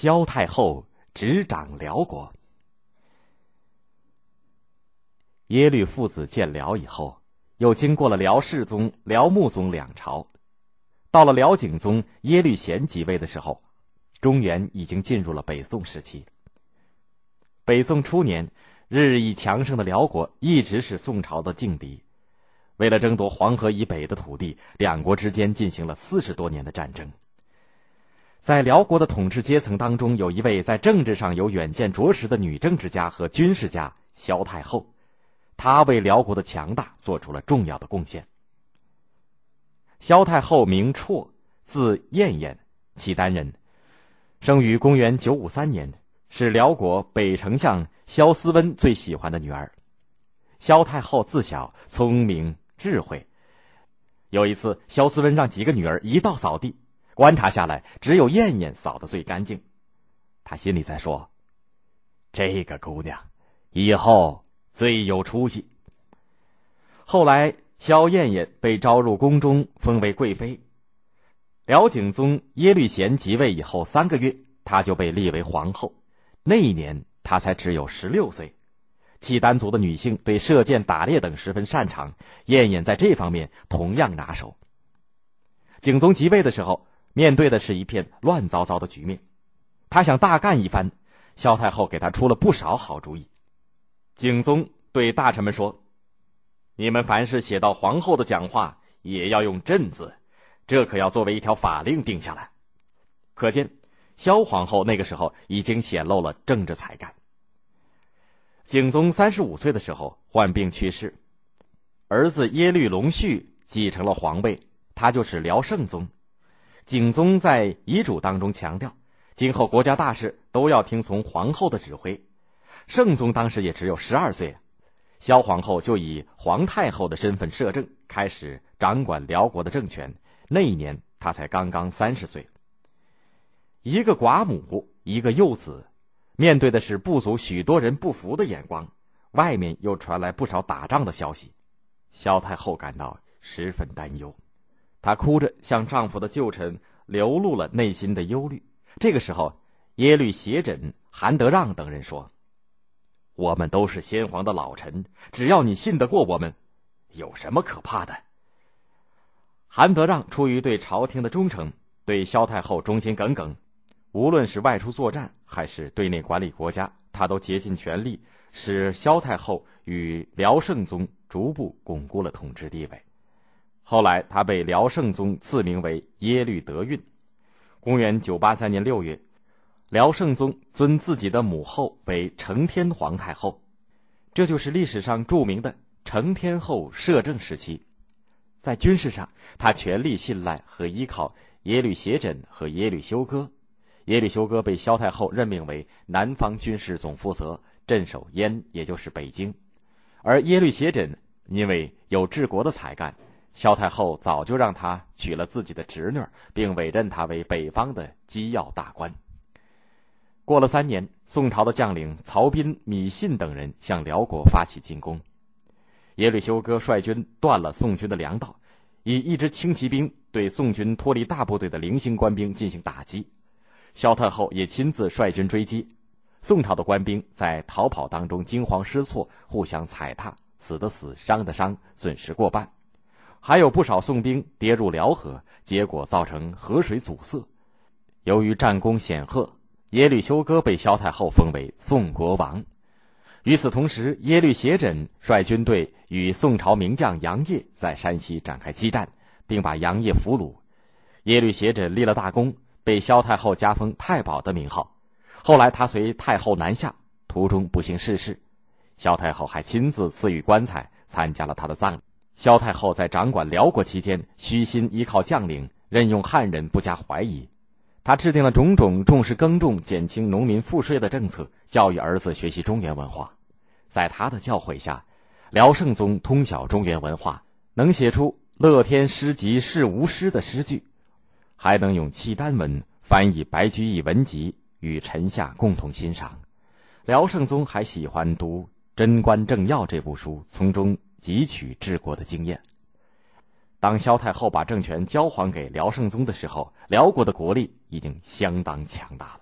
萧太后执掌辽国。耶律父子建辽以后，又经过了辽世宗、辽穆宗两朝，到了辽景宗耶律贤即位的时候，中原已经进入了北宋时期。北宋初年，日益强盛的辽国一直是宋朝的劲敌。为了争夺黄河以北的土地，两国之间进行了四十多年的战争。在辽国的统治阶层当中，有一位在政治上有远见卓识的女政治家和军事家萧太后，她为辽国的强大做出了重要的贡献。萧太后名绰，字燕燕，契丹人，生于公元九五三年，是辽国北丞相萧思温最喜欢的女儿。萧太后自小聪明。智慧。有一次，萧思温让几个女儿一道扫地，观察下来，只有燕燕扫得最干净。他心里在说：“这个姑娘以后最有出息。”后来，萧燕燕被招入宫中，封为贵妃。辽景宗耶律贤即位以后三个月，她就被立为皇后。那一年，她才只有十六岁。契丹族的女性对射箭、打猎等十分擅长，燕燕在这方面同样拿手。景宗即位的时候，面对的是一片乱糟糟的局面，他想大干一番，萧太后给他出了不少好主意。景宗对大臣们说：“你们凡是写到皇后的讲话，也要用朕字，这可要作为一条法令定下来。”可见，萧皇后那个时候已经显露了政治才干。景宗三十五岁的时候患病去世，儿子耶律隆绪继承了皇位，他就是辽圣宗。景宗在遗嘱当中强调，今后国家大事都要听从皇后的指挥。圣宗当时也只有十二岁，萧皇后就以皇太后的身份摄政，开始掌管辽国的政权。那一年他才刚刚三十岁。一个寡母，一个幼子。面对的是部族许多人不服的眼光，外面又传来不少打仗的消息，萧太后感到十分担忧，她哭着向丈夫的旧臣流露了内心的忧虑。这个时候，耶律斜轸、韩德让等人说：“我们都是先皇的老臣，只要你信得过我们，有什么可怕的？”韩德让出于对朝廷的忠诚，对萧太后忠心耿耿。无论是外出作战，还是对内管理国家，他都竭尽全力，使萧太后与辽圣宗逐步巩固了统治地位。后来，他被辽圣宗赐名为耶律德运。公元九八三年六月，辽圣宗尊自己的母后为承天皇太后，这就是历史上著名的承天后摄政时期。在军事上，他全力信赖和依靠耶律斜轸和耶律休哥。耶律休哥被萧太后任命为南方军事总负责，镇守燕，也就是北京。而耶律斜轸因为有治国的才干，萧太后早就让他娶了自己的侄女，并委任他为北方的机要大官。过了三年，宋朝的将领曹彬、米信等人向辽国发起进攻，耶律休哥率军断了宋军的粮道，以一支轻骑兵对宋军脱离大部队的零星官兵进行打击。萧太后也亲自率军追击，宋朝的官兵在逃跑当中惊慌失措，互相踩踏，死的死，伤的伤，损失过半。还有不少宋兵跌入辽河，结果造成河水阻塞。由于战功显赫，耶律休哥被萧太后封为宋国王。与此同时，耶律斜轸率军队与宋朝名将杨业在山西展开激战，并把杨业俘虏。耶律斜轸立了大功。被萧太后加封太保的名号，后来他随太后南下，途中不幸逝世，萧太后还亲自赐予棺材，参加了他的葬礼。萧太后在掌管辽国期间，虚心依靠将领，任用汉人不加怀疑。他制定了种种重视耕种、减轻农民赋税的政策，教育儿子学习中原文化。在他的教诲下，辽圣宗通晓中原文化，能写出“乐天诗集是无诗”的诗句。还能用契丹文翻译白居易文集与臣下共同欣赏。辽圣宗还喜欢读《贞观政要》这部书，从中汲取治国的经验。当萧太后把政权交还给辽圣宗的时候，辽国的国力已经相当强大了。